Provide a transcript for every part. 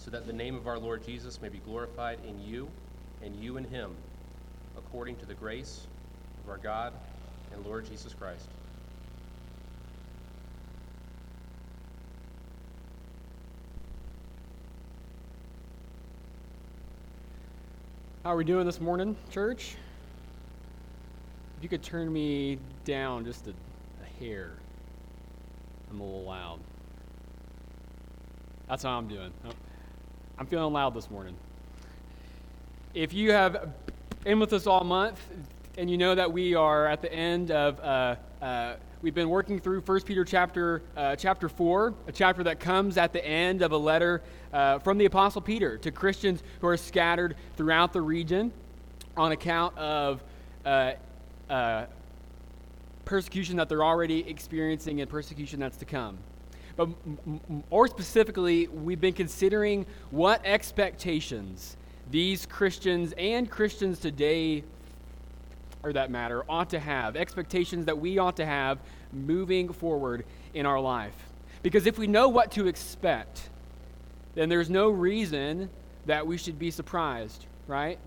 so that the name of our Lord Jesus may be glorified in you and you in him, according to the grace of our God and Lord Jesus Christ. How are we doing this morning, church? If you could turn me down just a, a hair, I'm a little loud. That's how I'm doing. Oh, I'm feeling loud this morning. If you have been with us all month, and you know that we are at the end of, uh, uh, we've been working through 1 Peter chapter, uh, chapter 4, a chapter that comes at the end of a letter uh, from the Apostle Peter to Christians who are scattered throughout the region on account of uh, uh, persecution that they're already experiencing and persecution that's to come. Um, but more specifically, we've been considering what expectations these Christians and Christians today, or that matter, ought to have. Expectations that we ought to have moving forward in our life. Because if we know what to expect, then there's no reason that we should be surprised, right?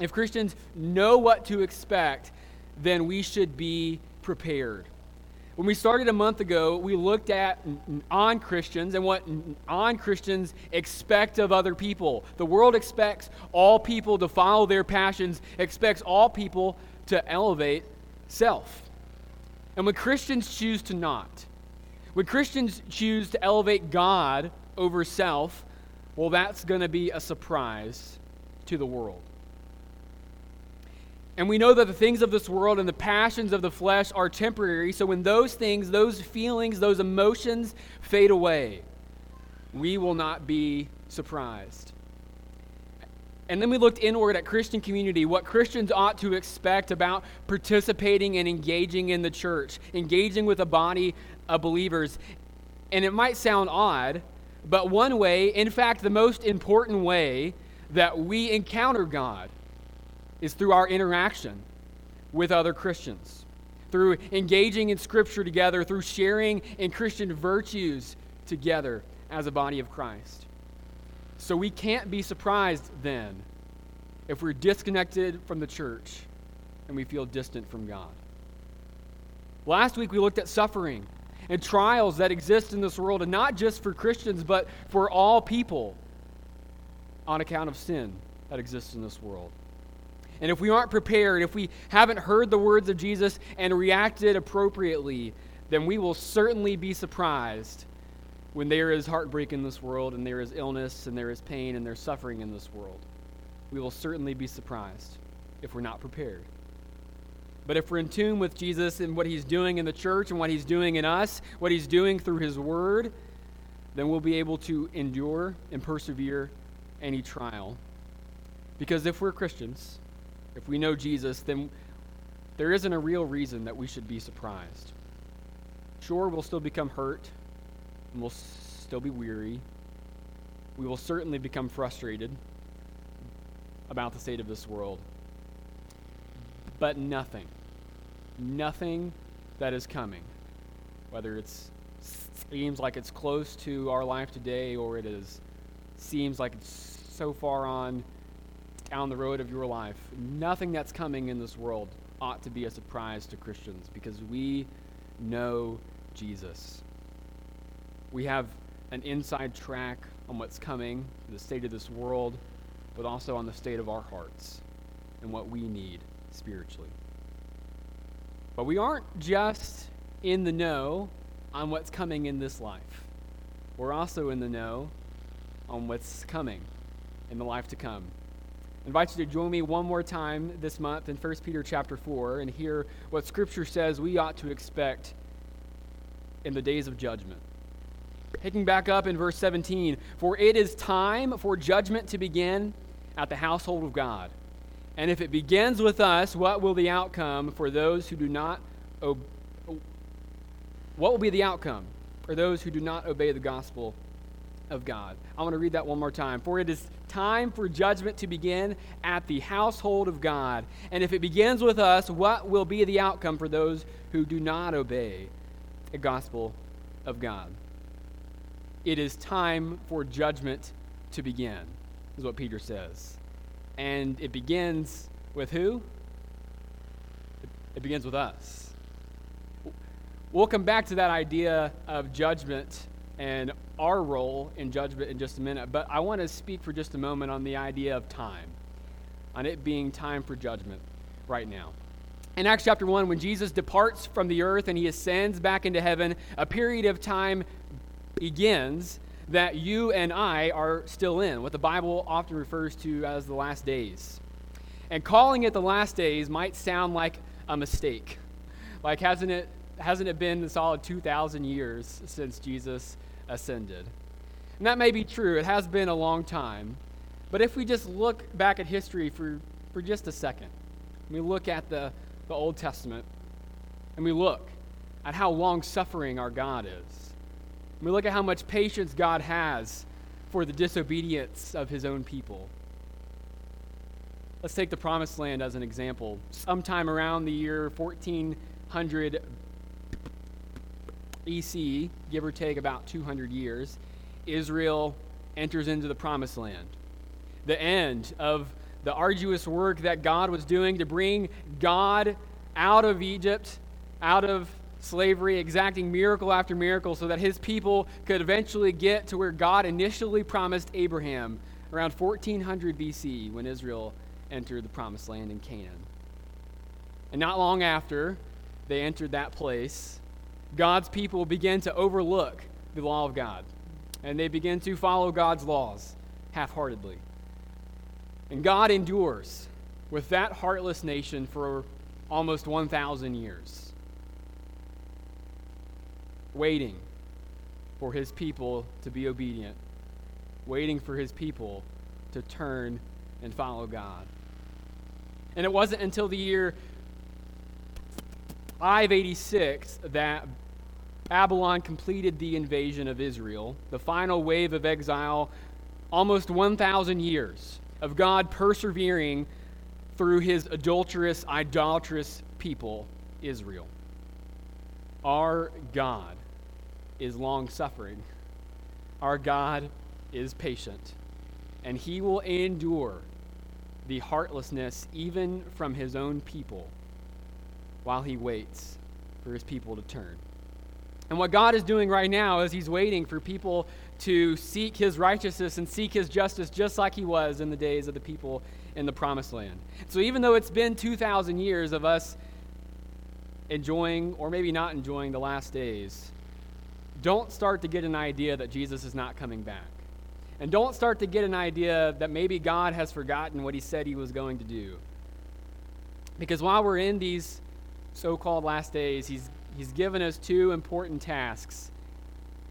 If Christians know what to expect, then we should be prepared. When we started a month ago, we looked at non Christians and what non Christians expect of other people. The world expects all people to follow their passions, expects all people to elevate self. And when Christians choose to not, when Christians choose to elevate God over self, well, that's going to be a surprise to the world. And we know that the things of this world and the passions of the flesh are temporary. So when those things, those feelings, those emotions fade away, we will not be surprised. And then we looked inward at Christian community, what Christians ought to expect about participating and engaging in the church, engaging with a body of believers. And it might sound odd, but one way, in fact, the most important way that we encounter God is through our interaction with other Christians, through engaging in Scripture together, through sharing in Christian virtues together as a body of Christ. So we can't be surprised then if we're disconnected from the church and we feel distant from God. Last week we looked at suffering and trials that exist in this world, and not just for Christians, but for all people on account of sin that exists in this world. And if we aren't prepared, if we haven't heard the words of Jesus and reacted appropriately, then we will certainly be surprised when there is heartbreak in this world and there is illness and there is pain and there's suffering in this world. We will certainly be surprised if we're not prepared. But if we're in tune with Jesus and what he's doing in the church and what he's doing in us, what he's doing through his word, then we'll be able to endure and persevere any trial. Because if we're Christians, if we know Jesus, then there isn't a real reason that we should be surprised. Sure, we'll still become hurt, and we'll still be weary. We will certainly become frustrated about the state of this world. But nothing, nothing that is coming, whether it seems like it's close to our life today or it is seems like it's so far on down the road of your life, nothing that's coming in this world ought to be a surprise to Christians because we know Jesus. We have an inside track on what's coming, the state of this world, but also on the state of our hearts and what we need spiritually. But we aren't just in the know on what's coming in this life. We're also in the know on what's coming in the life to come. Invite you to join me one more time this month in 1 Peter chapter 4 and hear what Scripture says we ought to expect in the days of judgment. Picking back up in verse 17, for it is time for judgment to begin at the household of God. And if it begins with us, what will the outcome for those who do not obey? What will be the outcome for those who do not obey the gospel of God? I want to read that one more time. For it is time for judgment to begin at the household of God. And if it begins with us, what will be the outcome for those who do not obey the gospel of God? It is time for judgment to begin, is what Peter says. And it begins with who? It begins with us. We'll come back to that idea of judgment and our role in judgment in just a minute, but I want to speak for just a moment on the idea of time, on it being time for judgment right now. In Acts chapter 1, when Jesus departs from the earth and he ascends back into heaven, a period of time begins that you and I are still in, what the Bible often refers to as the last days. And calling it the last days might sound like a mistake. Like, hasn't it, hasn't it been a solid 2,000 years since Jesus ascended? And that may be true. It has been a long time. But if we just look back at history for, for just a second, we look at the, the Old Testament, and we look at how long suffering our God is we look at how much patience God has for the disobedience of his own people. Let's take the Promised Land as an example. Sometime around the year 1400 BC, give or take about 200 years, Israel enters into the Promised Land. The end of the arduous work that God was doing to bring God out of Egypt, out of slavery, exacting miracle after miracle so that his people could eventually get to where God initially promised Abraham around 1400 BC when Israel entered the promised land in Canaan. And not long after they entered that place, God's people begin to overlook the law of God and they begin to follow God's laws half heartedly. And God endures with that heartless nation for almost 1,000 years waiting for his people to be obedient, waiting for his people to turn and follow God. And it wasn't until the year 586 that Babylon completed the invasion of Israel, the final wave of exile, almost 1,000 years of God persevering through his adulterous, idolatrous people, Israel. Our God is long suffering. Our God is patient, and he will endure the heartlessness even from his own people while he waits for his people to turn. And what God is doing right now is he's waiting for people to seek his righteousness and seek his justice just like he was in the days of the people in the promised land. So even though it's been 2,000 years of us enjoying or maybe not enjoying the last days, don't start to get an idea that Jesus is not coming back. And don't start to get an idea that maybe God has forgotten what he said he was going to do. Because while we're in these so called last days, he's, he's given us two important tasks.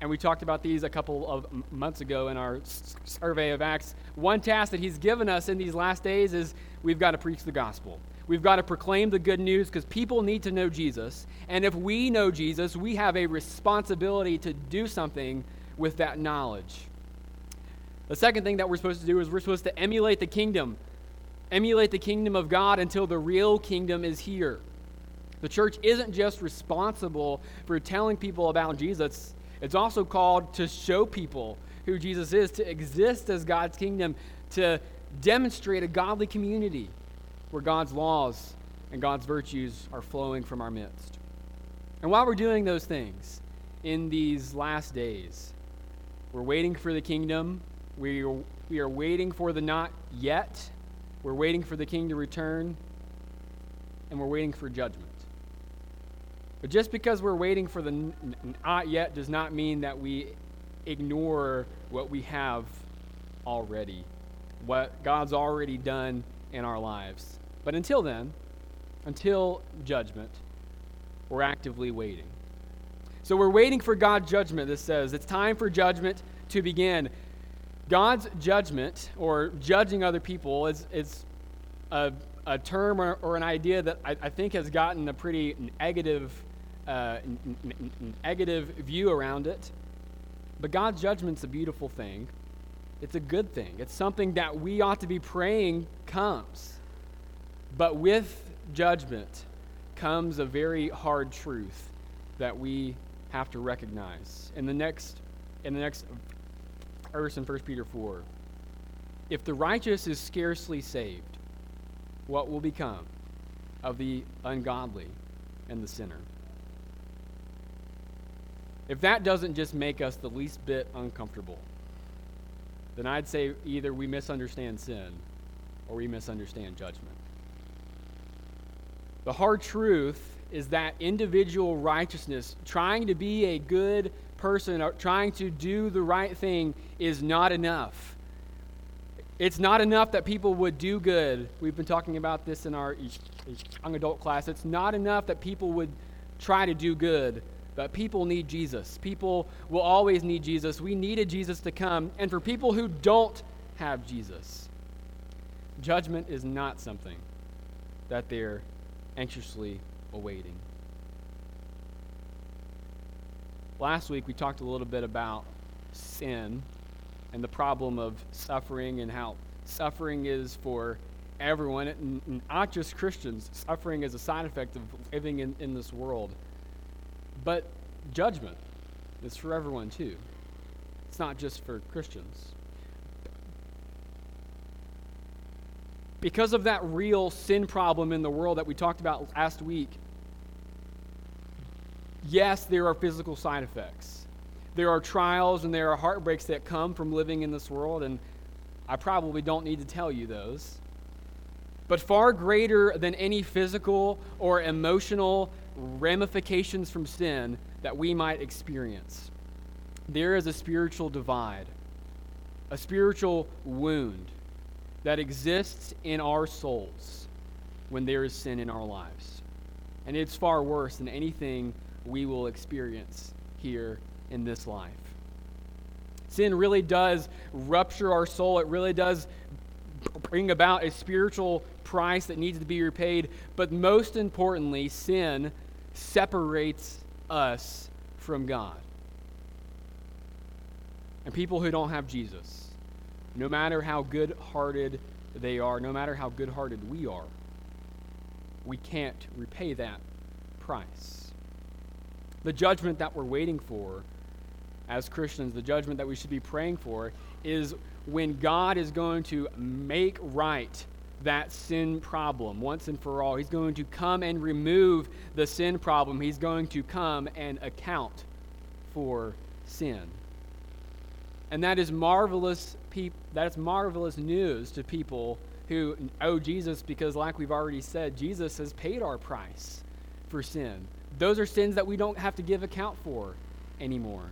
And we talked about these a couple of months ago in our survey of Acts. One task that he's given us in these last days is we've got to preach the gospel. We've got to proclaim the good news because people need to know Jesus. And if we know Jesus, we have a responsibility to do something with that knowledge. The second thing that we're supposed to do is we're supposed to emulate the kingdom, emulate the kingdom of God until the real kingdom is here. The church isn't just responsible for telling people about Jesus, it's also called to show people who Jesus is, to exist as God's kingdom, to demonstrate a godly community where God's laws and God's virtues are flowing from our midst. And while we're doing those things in these last days, we're waiting for the kingdom. We are, we are waiting for the not yet. We're waiting for the king to return. And we're waiting for judgment. But just because we're waiting for the not yet does not mean that we ignore what we have already, what God's already done in our lives. But until then, until judgment, we're actively waiting. So we're waiting for God's judgment, this says. It's time for judgment to begin. God's judgment, or judging other people, is, is a, a term or, or an idea that I, I, think has gotten a pretty negative, uh, negative view around it. But God's judgment's a beautiful thing. It's a good thing. It's something that we ought to be praying comes. But with judgment comes a very hard truth that we have to recognize. In the next in the next verse in 1 Peter 4, if the righteous is scarcely saved, what will become of the ungodly and the sinner? If that doesn't just make us the least bit uncomfortable, then I'd say either we misunderstand sin or we misunderstand judgment. The hard truth is that individual righteousness, trying to be a good person, or trying to do the right thing, is not enough. It's not enough that people would do good. We've been talking about this in our young adult class. It's not enough that people would try to do good, but people need Jesus. People will always need Jesus. We needed Jesus to come. And for people who don't have Jesus, judgment is not something that they're anxiously awaiting. Last week, we talked a little bit about sin and the problem of suffering and how suffering is for everyone, not just Christians. Suffering is a side effect of living in, in this world. But judgment is for everyone, too. It's not just for Christians. because of that real sin problem in the world that we talked about last week, yes, there are physical side effects. There are trials and there are heartbreaks that come from living in this world, and I probably don't need to tell you those. But far greater than any physical or emotional ramifications from sin that we might experience, there is a spiritual divide, a spiritual wound that exists in our souls when there is sin in our lives. And it's far worse than anything we will experience here in this life. Sin really does rupture our soul. It really does bring about a spiritual price that needs to be repaid. But most importantly, sin separates us from God. And people who don't have Jesus no matter how good hearted they are, no matter how good hearted we are, we can't repay that price. The judgment that we're waiting for as Christians, the judgment that we should be praying for, is when God is going to make right that sin problem once and for all. He's going to come and remove the sin problem. He's going to come and account for sin. And that is marvelous peop- that's marvelous news to people who owe Jesus because like we've already said, Jesus has paid our price for sin. Those are sins that we don't have to give account for anymore.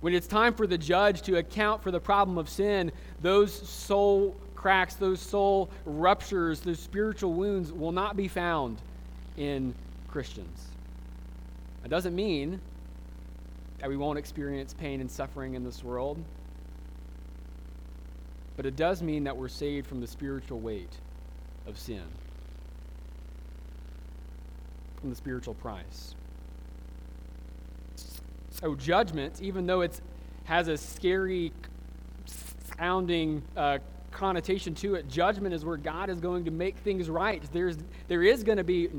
When it's time for the judge to account for the problem of sin, those soul cracks, those soul ruptures, those spiritual wounds will not be found in Christians. That doesn't mean that we won't experience pain and suffering in this world. But it does mean that we're saved from the spiritual weight of sin, from the spiritual price. So, judgment, even though it has a scary sounding uh, connotation to it, judgment is where God is going to make things right. There's, there is going to be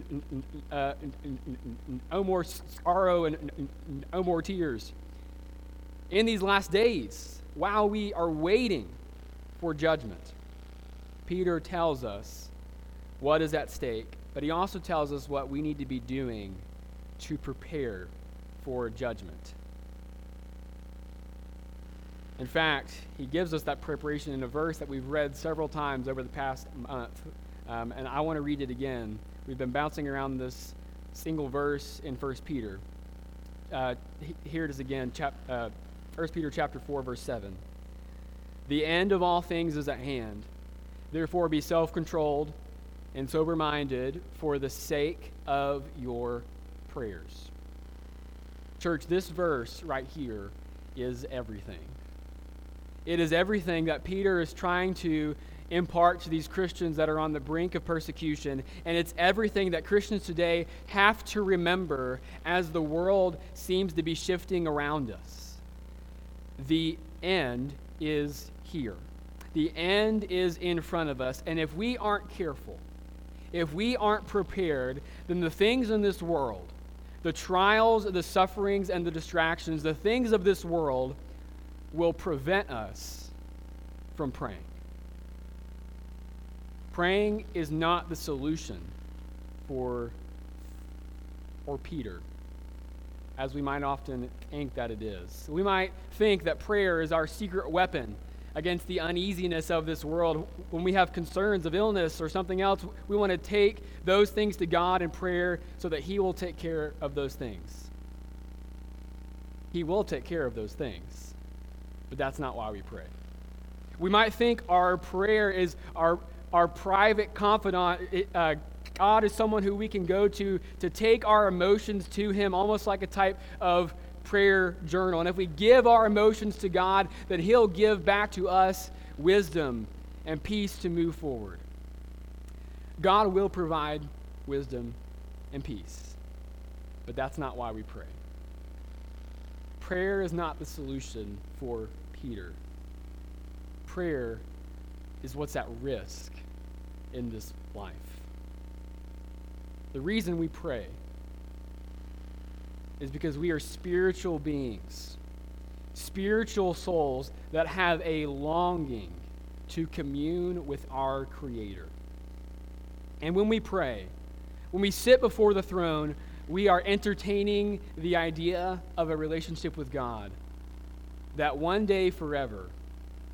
no more sorrow and no more tears in these last days while we are waiting for judgment. Peter tells us what is at stake, but he also tells us what we need to be doing to prepare for judgment. In fact, he gives us that preparation in a verse that we've read several times over the past month. Um, and I want to read it again. We've been bouncing around this single verse in 1 Peter. Uh, here it is again, chap, uh, 1 Peter chapter 4, verse 7. The end of all things is at hand. Therefore, be self controlled and sober minded for the sake of your prayers. Church, this verse right here is everything. It is everything that Peter is trying to impart to these Christians that are on the brink of persecution. And it's everything that Christians today have to remember as the world seems to be shifting around us. The end is here, the end is in front of us. And if we aren't careful, if we aren't prepared, then the things in this world, the trials, the sufferings, and the distractions, the things of this world will prevent us from praying. Praying is not the solution for or Peter, as we might often think that it is. We might think that prayer is our secret weapon against the uneasiness of this world. When we have concerns of illness or something else, we want to take those things to God in prayer so that He will take care of those things. He will take care of those things, but that's not why we pray. We might think our prayer is our, our private confidant. Uh, God is someone who we can go to to take our emotions to Him, almost like a type of prayer journal. And if we give our emotions to God, then He'll give back to us wisdom and peace to move forward. God will provide wisdom and peace, but that's not why we pray. Prayer is not the solution for Peter. Prayer is what's at risk in this life. The reason we pray is because we are spiritual beings, spiritual souls that have a longing to commune with our Creator. And when we pray, when we sit before the throne, we are entertaining the idea of a relationship with God that one day forever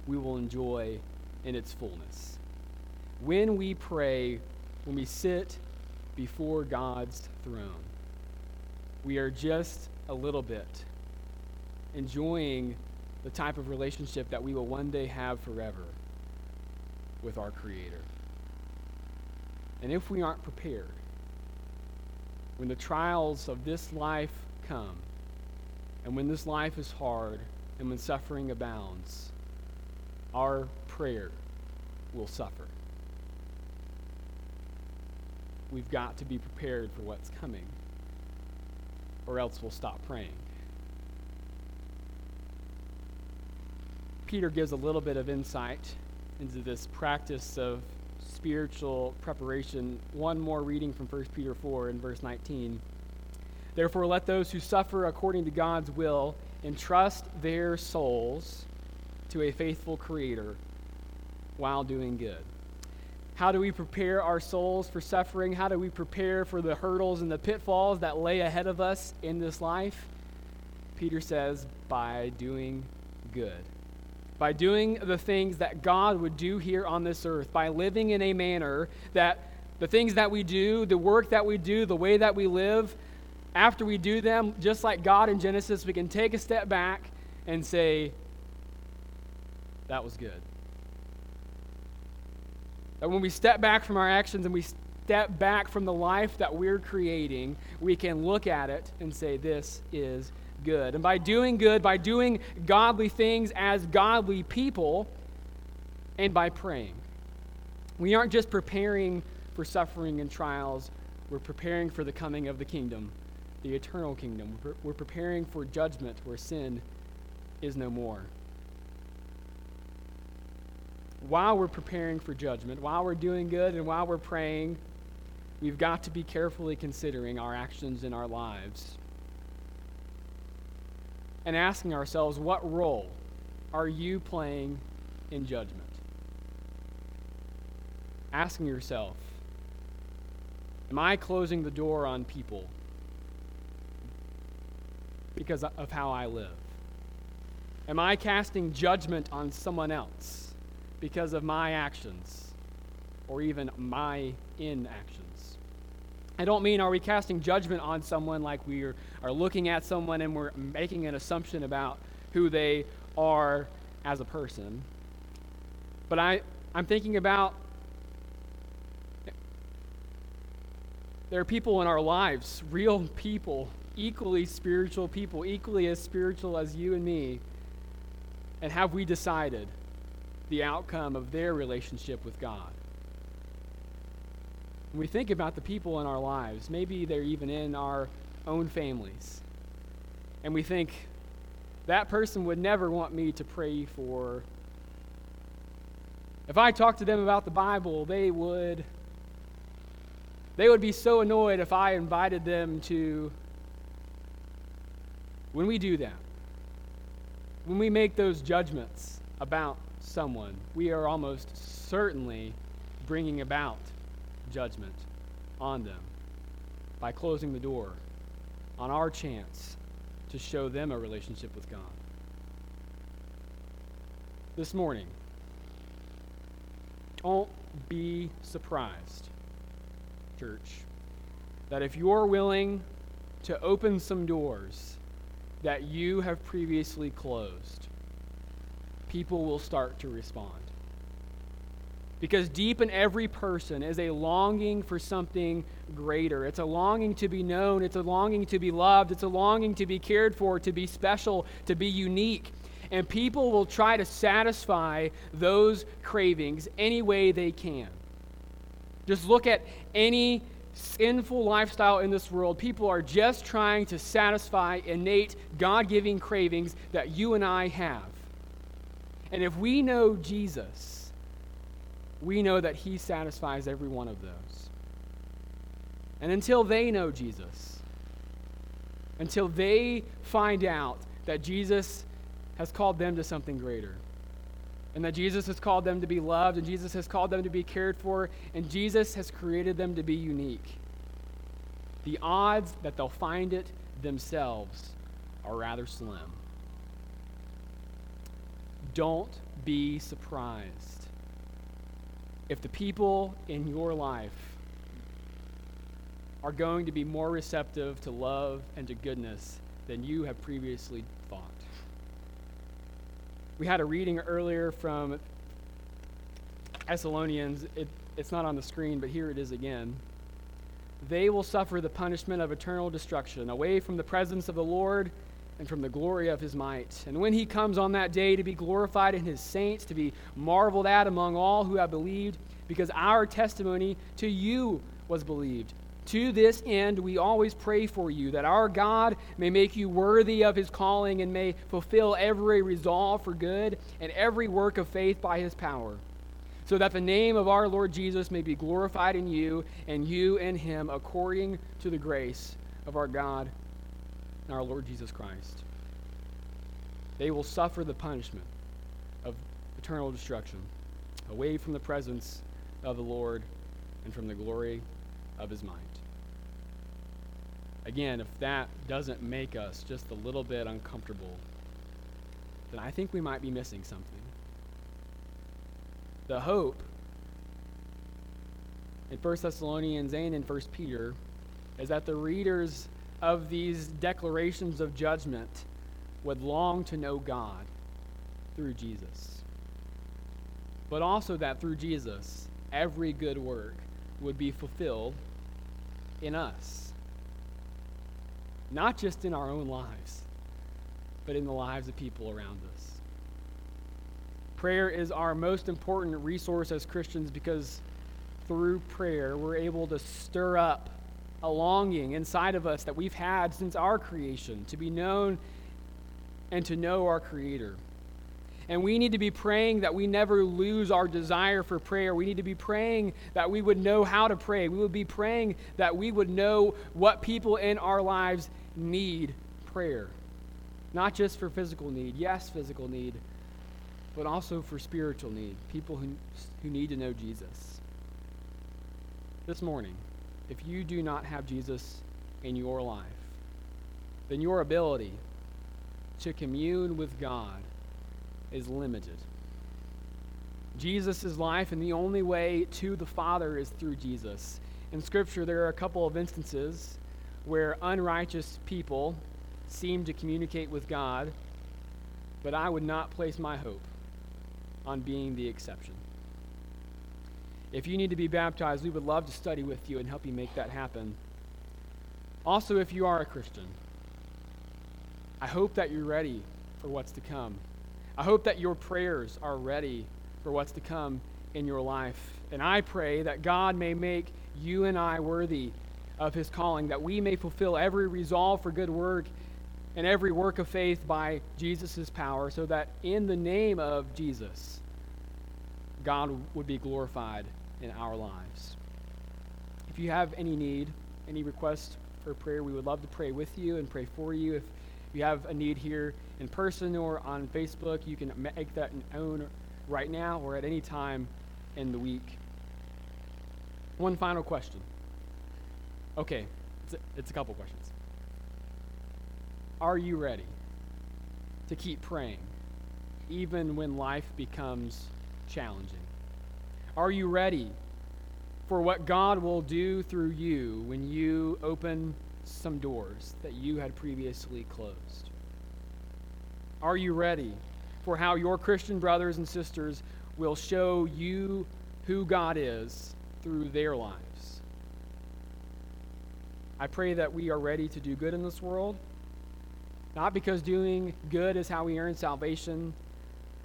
we will enjoy in its fullness. When we pray, when we sit before God's throne, we are just a little bit enjoying the type of relationship that we will one day have forever with our Creator. And if we aren't prepared, when the trials of this life come, and when this life is hard, and when suffering abounds, our prayer will suffer. We've got to be prepared for what's coming or else we'll stop praying. Peter gives a little bit of insight into this practice of spiritual preparation. One more reading from 1 Peter 4 in verse 19. Therefore, let those who suffer according to God's will entrust their souls to a faithful Creator while doing good. How do we prepare our souls for suffering? How do we prepare for the hurdles and the pitfalls that lay ahead of us in this life? Peter says, by doing good. By doing the things that God would do here on this earth, by living in a manner that the things that we do, the work that we do, the way that we live, after we do them, just like God in Genesis, we can take a step back and say, that was good. That when we step back from our actions and we step back from the life that we're creating, we can look at it and say, This is good. And by doing good, by doing godly things as godly people, and by praying, we aren't just preparing for suffering and trials, we're preparing for the coming of the kingdom, the eternal kingdom. We're preparing for judgment where sin is no more while we're preparing for judgment, while we're doing good, and while we're praying, we've got to be carefully considering our actions in our lives and asking ourselves, what role are you playing in judgment? Asking yourself, am I closing the door on people because of how I live? Am I casting judgment on someone else? because of my actions or even my inactions. I don't mean are we casting judgment on someone like we are, are looking at someone and we're making an assumption about who they are as a person. But I, I'm thinking about there are people in our lives, real people equally spiritual people, equally as spiritual as you and me? And have we decided the outcome of their relationship with God? When we think about the people in our lives, maybe they're even in our own families, and we think, that person would never want me to pray for. If I talked to them about the Bible, they would they would be so annoyed if I invited them to when we do that. When we make those judgments about someone, we are almost certainly bringing about judgment on them by closing the door on our chance to show them a relationship with God. This morning, don't be surprised, church, that if you're willing to open some doors that you have previously closed, people will start to respond. Because deep in every person is a longing for something greater. It's a longing to be known. It's a longing to be loved. It's a longing to be cared for, to be special, to be unique. And people will try to satisfy those cravings any way they can. Just look at any sinful lifestyle in this world. People are just trying to satisfy innate, God giving cravings that you and I have. And if we know Jesus, we know that He satisfies every one of those. And until they know Jesus, until they find out that Jesus has called them to something greater, and that Jesus has called them to be loved, and Jesus has called them to be cared for, and Jesus has created them to be unique, the odds that they'll find it themselves are rather slim. Don't be surprised if the people in your life are going to be more receptive to love and to goodness than you have previously. We had a reading earlier from Thessalonians. It, it's not on the screen, but here it is again. They will suffer the punishment of eternal destruction, away from the presence of the Lord and from the glory of his might. And when he comes on that day to be glorified in his saints, to be marveled at among all who have believed, because our testimony to you was believed. To this end, we always pray for you, that our God may make you worthy of his calling and may fulfill every resolve for good and every work of faith by his power, so that the name of our Lord Jesus may be glorified in you and you in him, according to the grace of our God and our Lord Jesus Christ. They will suffer the punishment of eternal destruction away from the presence of the Lord and from the glory of his might. Again, if that doesn't make us just a little bit uncomfortable, then I think we might be missing something. The hope in 1 Thessalonians and in 1 Peter is that the readers of these declarations of judgment would long to know God through Jesus. But also that through Jesus, every good work would be fulfilled in us. Not just in our own lives, but in the lives of people around us. Prayer is our most important resource as Christians because through prayer we're able to stir up a longing inside of us that we've had since our creation to be known and to know our Creator. And we need to be praying that we never lose our desire for prayer. We need to be praying that we would know how to pray. We would be praying that we would know what people in our lives need prayer. Not just for physical need, yes, physical need, but also for spiritual need, people who, who need to know Jesus. This morning, if you do not have Jesus in your life, then your ability to commune with God is limited. Jesus' life and the only way to the Father is through Jesus. In Scripture, there are a couple of instances where unrighteous people seem to communicate with God, but I would not place my hope on being the exception. If you need to be baptized, we would love to study with you and help you make that happen. Also, if you are a Christian, I hope that you're ready for what's to come. I hope that your prayers are ready for what's to come in your life. And I pray that God may make you and I worthy of his calling, that we may fulfill every resolve for good work and every work of faith by Jesus' power, so that in the name of Jesus, God would be glorified in our lives. If you have any need, any request for prayer, we would love to pray with you and pray for you. If you have a need here in person or on Facebook, you can make that known right now or at any time in the week. One final question. Okay, it's a, it's a couple questions. Are you ready to keep praying even when life becomes challenging? Are you ready for what God will do through you when you open some doors that you had previously closed? Are you ready for how your Christian brothers and sisters will show you who God is through their lives? I pray that we are ready to do good in this world, not because doing good is how we earn salvation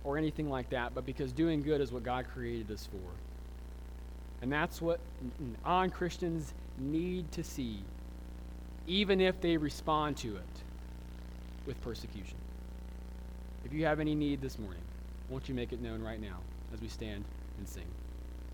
or anything like that, but because doing good is what God created us for. And that's what non Christians need to see, even if they respond to it with persecution. If you have any need this morning, won't you make it known right now as we stand and sing?